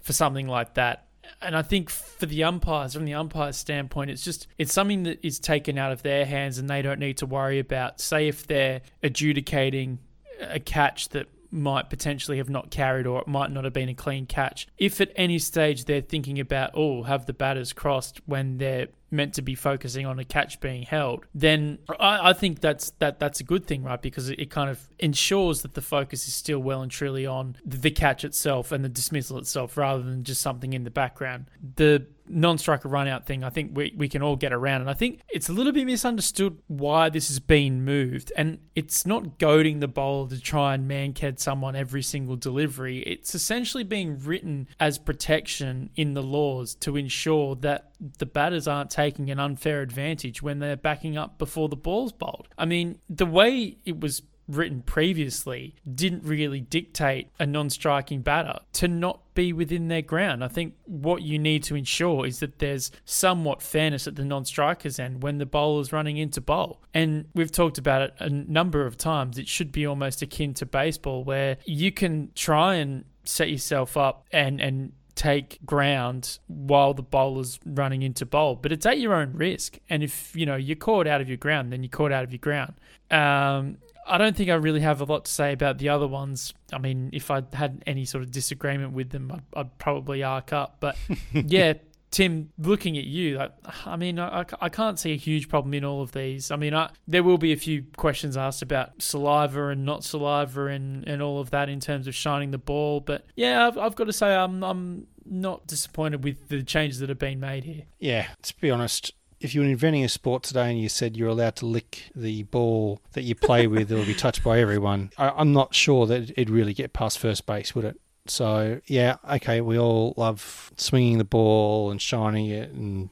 for something like that. And I think for the umpires, from the umpire's standpoint, it's just it's something that is taken out of their hands and they don't need to worry about. Say if they're adjudicating a catch that might potentially have not carried or it might not have been a clean catch. If at any stage they're thinking about, oh, have the batters crossed when they're meant to be focusing on a catch being held, then I, I think that's that that's a good thing, right? Because it, it, kind of ensures that the focus is still well and truly on the catch itself and the dismissal itself, rather than just something in the background. The non-striker run-out thing, I think we, we can all get around. And I think it's a little bit misunderstood why this has been moved. And it's not goading the bowler to try and mankad someone every single delivery. It's essentially being written as protection in the laws to ensure that the batters aren't taking an unfair advantage when they're backing up before the ball's bowled. I mean, the way it was written previously didn't really dictate a non striking batter to not be within their ground. I think what you need to ensure is that there's somewhat fairness at the non strikers end when the bowler's running into bowl. And we've talked about it a number of times. It should be almost akin to baseball where you can try and set yourself up and, and take ground while the bowler's running into bowl, but it's at your own risk. And if you know you're caught out of your ground, then you're caught out of your ground. Um, I don't think I really have a lot to say about the other ones. I mean, if I had any sort of disagreement with them, I'd, I'd probably arc up. But yeah, Tim, looking at you, I, I mean, I, I can't see a huge problem in all of these. I mean, I, there will be a few questions asked about saliva and not saliva and, and all of that in terms of shining the ball. But yeah, I've, I've got to say, I'm, I'm not disappointed with the changes that have been made here. Yeah, to be honest, if you were inventing a sport today and you said you're allowed to lick the ball that you play with will be touched by everyone, I, am not sure that it'd really get past first base, would it? So yeah, okay, we all love swinging the ball and shining it, and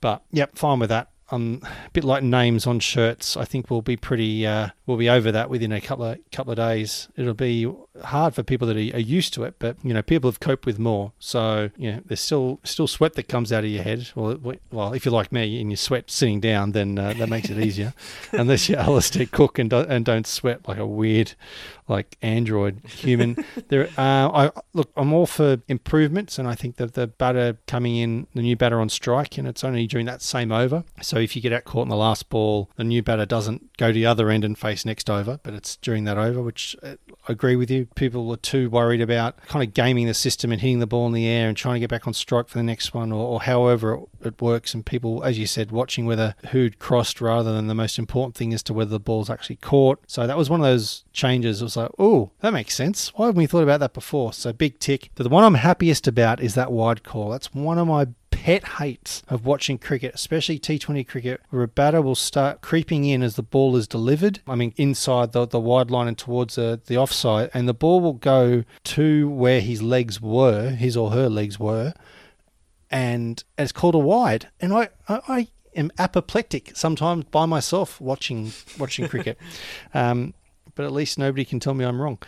but yep, fine with that. Um, a bit like names on shirts. I think we'll be pretty. Uh, we'll be over that within a couple of couple of days. It'll be hard for people that are, are, used to it, but you know, people have coped with more. So you know, there's still still sweat that comes out of your head. Well, well, if you're like me and you sweat sitting down, then uh, that makes it easier. Unless you're Alastair Cook and do, and don't sweat like a weird like Android human. there, uh, I look. I'm all for improvements, and I think that the batter coming in, the new batter on strike, and it's only during that same over. So if you get out caught in the last ball, the new batter doesn't go to the other end and face next over, but it's during that over, which uh, I agree with you. People were too worried about kind of gaming the system and hitting the ball in the air and trying to get back on strike for the next one, or, or however it, works. And people, as you said, watching whether who'd crossed rather than the most important thing as to whether the ball's actually caught. So that was one of those changes. It was like, oh, that makes sense. Why haven't we thought about that before? So big tick. But the one I'm happiest about is that wide call. That's one of my pet hates of watching cricket, especially T20 cricket, where a batter will start creeping in as the ball is delivered. I mean, inside the, the wide line and towards the, the offside, and the ball will go to where his legs were, his or her legs were, and it's called a wide. And I, I, I am apoplectic sometimes by myself watching watching cricket. Um, but at least nobody can tell me I'm wrong.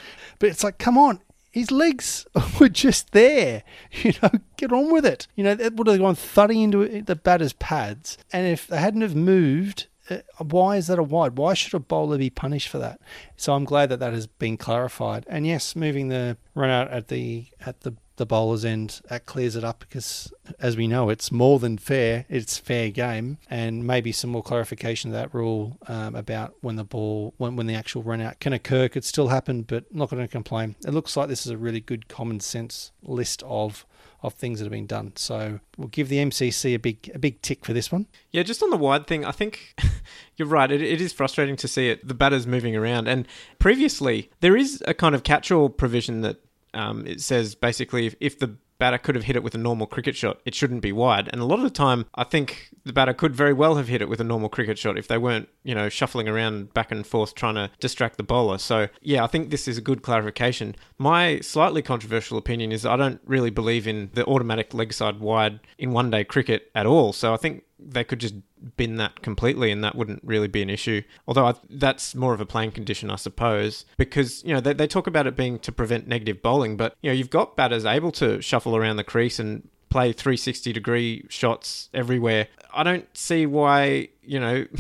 But it's like, come on, his legs were just there. You know, get on with it. You know, that would have gone thudding into the batter's pads. And if they hadn't have moved, uh, why is that a wide? Why should a bowler be punished for that? So I'm glad that that has been clarified. And yes, moving the run out at the at the the bowler's end, that clears it up because, as we know, it's more than fair. It's fair game, and maybe some more clarification of that rule um, about when the ball, when, when the actual run out can occur, could still happen, but not going to complain. It looks like this is a really good common sense list of of things that have been done. So we'll give the MCC a big a big tick for this one. Yeah, just on the wide thing, I think you're right. It, it is frustrating to see it the batters moving around. And previously, there is a kind of catch-all provision that um, it says basically if, if the batter could have hit it with a normal cricket shot, it shouldn't be wide. And a lot of the time, I think the batter could very well have hit it with a normal cricket shot if they weren't, you know, shuffling around back and forth trying to distract the bowler. So, yeah, I think this is a good clarification. My slightly controversial opinion is I don't really believe in the automatic leg side wide in one day cricket at all. So I think they could just bin that completely and that wouldn't really be an issue. Although I, that's more of a playing condition, I suppose, because, you know, they, they talk about it being to prevent negative bowling, but, you know, you've got batters able to shuffle around the crease and play 360 degree shots everywhere. I don't see why, you know,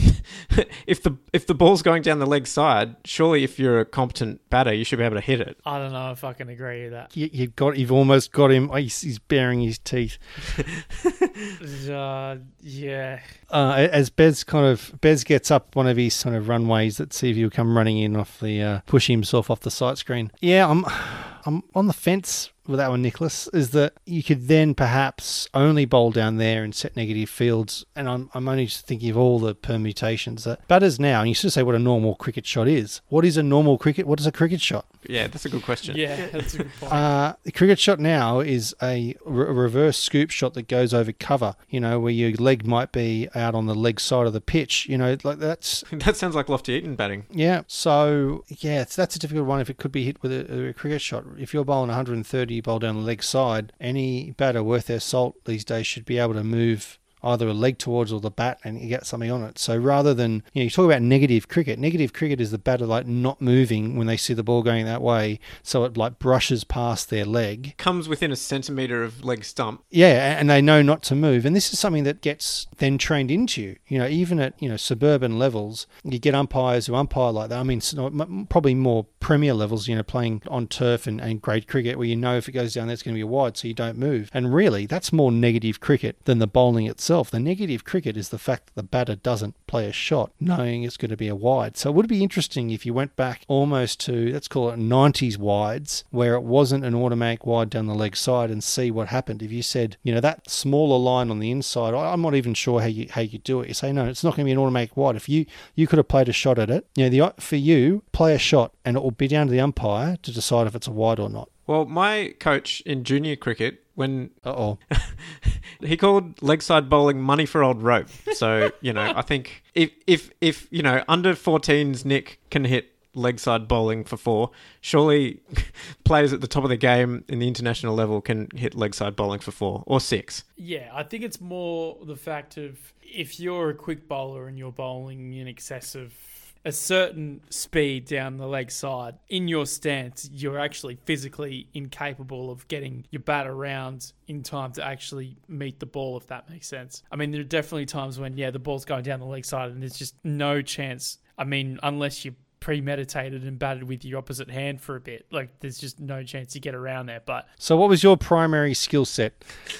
if the if the ball's going down the leg side, surely if you're a competent batter, you should be able to hit it. I don't know if I can agree with that. You, you've got, you've almost got him. oh, He's, he's baring his teeth. Uh, yeah. Uh, as Bez kind of Bez gets up one of his kind of runways that see if he'll come running in off the uh, push himself off the sight screen. Yeah, I'm I'm on the fence with that one, Nicholas. Is that you could then perhaps only bowl down there and set negative fields, and I'm I'm only just thinking of all the permutations that batters now. And you should say what a normal cricket shot is. What is a normal cricket? What is a cricket shot? Yeah, that's a good question. Yeah, that's a good point. Uh, the cricket shot now is a re- reverse scoop shot that goes over cover. You know, where your leg might be out on the leg side of the pitch. You know, like that's that sounds like Loftie-Eaton batting. yeah. So yeah, it's, that's a difficult one. If it could be hit with a, a cricket shot, if you're bowling 130, you bowl down the leg side. Any batter worth their salt these days should be able to move either a leg towards or the bat and you get something on it. So rather than, you know, you talk about negative cricket. Negative cricket is the batter like not moving when they see the ball going that way, so it like brushes past their leg. Comes within a centimetre of leg stump. Yeah, and they know not to move. And this is something that gets then trained into you. You know, even at, you know, suburban levels, you get umpires who umpire like that. I mean, s- no, m- probably more premier levels, you know, playing on turf and, and grade cricket where you know if it goes down there, it's going to be a wide, so you don't move. And really, that's more negative cricket than the bowling itself. The negative cricket is the fact that the batter doesn't play a shot knowing it's going to be a wide. So it would be interesting if you went back almost to, let's call it 90s wides, where it wasn't an automatic wide down the leg side and see what happened. If you said, you know, that smaller line on the inside, I'm not even sure how you how you do it. You say, no, it's not going to be an automatic wide. If you you could have played a shot at it, you know, the for you, play a shot and it will be down to the umpire to decide if it's a wide or not. Well, my coach in junior cricket, when Uh oh. he called leg side bowling money for old rope. So, you know, I think if if if, you know, under 14s Nick can hit leg side bowling for four, surely players at the top of the game in the international level can hit leg side bowling for four or six. Yeah, I think it's more the fact of if you're a quick bowler and you're bowling in excess of a certain speed down the leg side, in your stance, you're actually physically incapable of getting your bat around in time to actually meet the ball, if that makes sense. I mean, there are definitely times when, yeah, the ball's going down the leg side and there's just no chance. I mean, unless you premeditated and batted with your opposite hand for a bit, like there's just no chance you get around there. But So, what was your primary skill set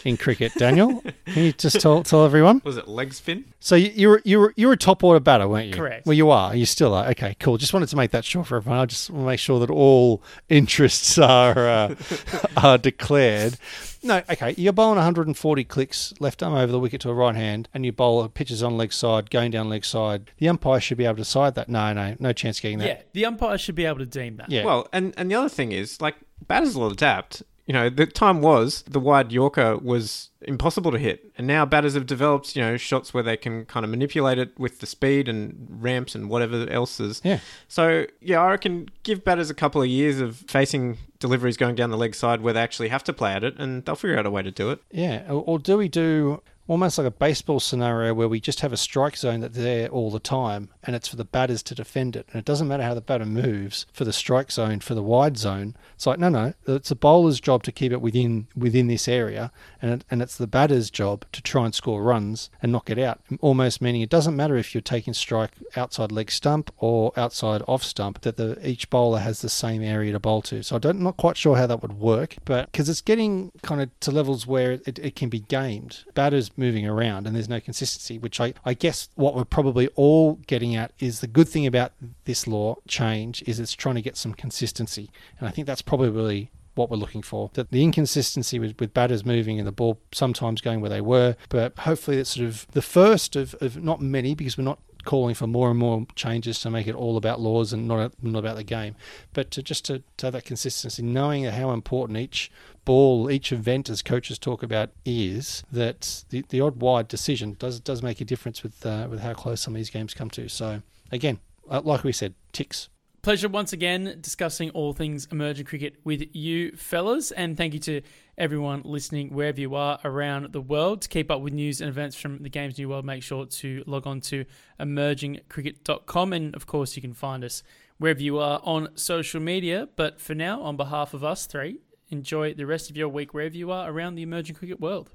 in cricket, Daniel? Can you just tell tell everyone? Was it leg spin? So you you were you were you were a top order batter, weren't you? Correct. Well, you are. You still are. Okay, cool. Just wanted to make that sure for everyone. I just want to make sure that all interests are uh, are declared. No, okay. You're bowling 140 clicks left arm over the wicket to a right hand, and you bowl pitches on leg side, going down leg side. The umpire should be able to decide that. No, no, no chance of getting that. yeah, the umpire should be able to deem that. Yeah. Well, and, and the other thing is, like, batters will adapt. You know, the time was the wide Yorker was impossible to hit. And now batters have developed, you know, shots where they can kind of manipulate it with the speed and ramps and whatever else is. Yeah. So, yeah, I reckon give batters a couple of years of facing deliveries going down the leg side where they actually have to play at it and they'll figure out a way to do it. Yeah, or, or do we do almost like a baseball scenario where we just have a strike zone that's there all the time and it's for the batters to defend it. And it doesn't matter how the batter moves for the strike zone, for the wide zone. It's like, no, no, it's a bowler's job to keep it within within this area and, it, and it's the batter's job to try and score runs and knock it out. Almost meaning it doesn't matter if you're taking strike outside leg stump or outside off stump, that the, each bowler has the same area to bowl to. So I don't, I'm not quite sure how that would work, but because it's getting kind of to levels where it, it can be gamed. Batters moving around and there's no consistency, which I, I guess what we're probably all getting at is the good thing about this law change is it's trying to get some consistency. And I think that's probably what we're looking for. That the inconsistency with, with batters moving and the ball sometimes going where they were, but hopefully it's sort of the first of, of not many because we're not calling for more and more changes to make it all about laws and not not about the game, but to just to, to have that consistency, knowing how important each ball, each event, as coaches talk about, is that the, the odd wide decision does does make a difference with uh, with how close some of these games come to. So again, uh, like we said, ticks pleasure once again discussing all things emerging cricket with you fellas and thank you to everyone listening wherever you are around the world. To keep up with news and events from the games new world make sure to log on to emergingcricket.com and of course you can find us wherever you are on social media. But for now on behalf of us three enjoy the rest of your week wherever you are around the emerging cricket world.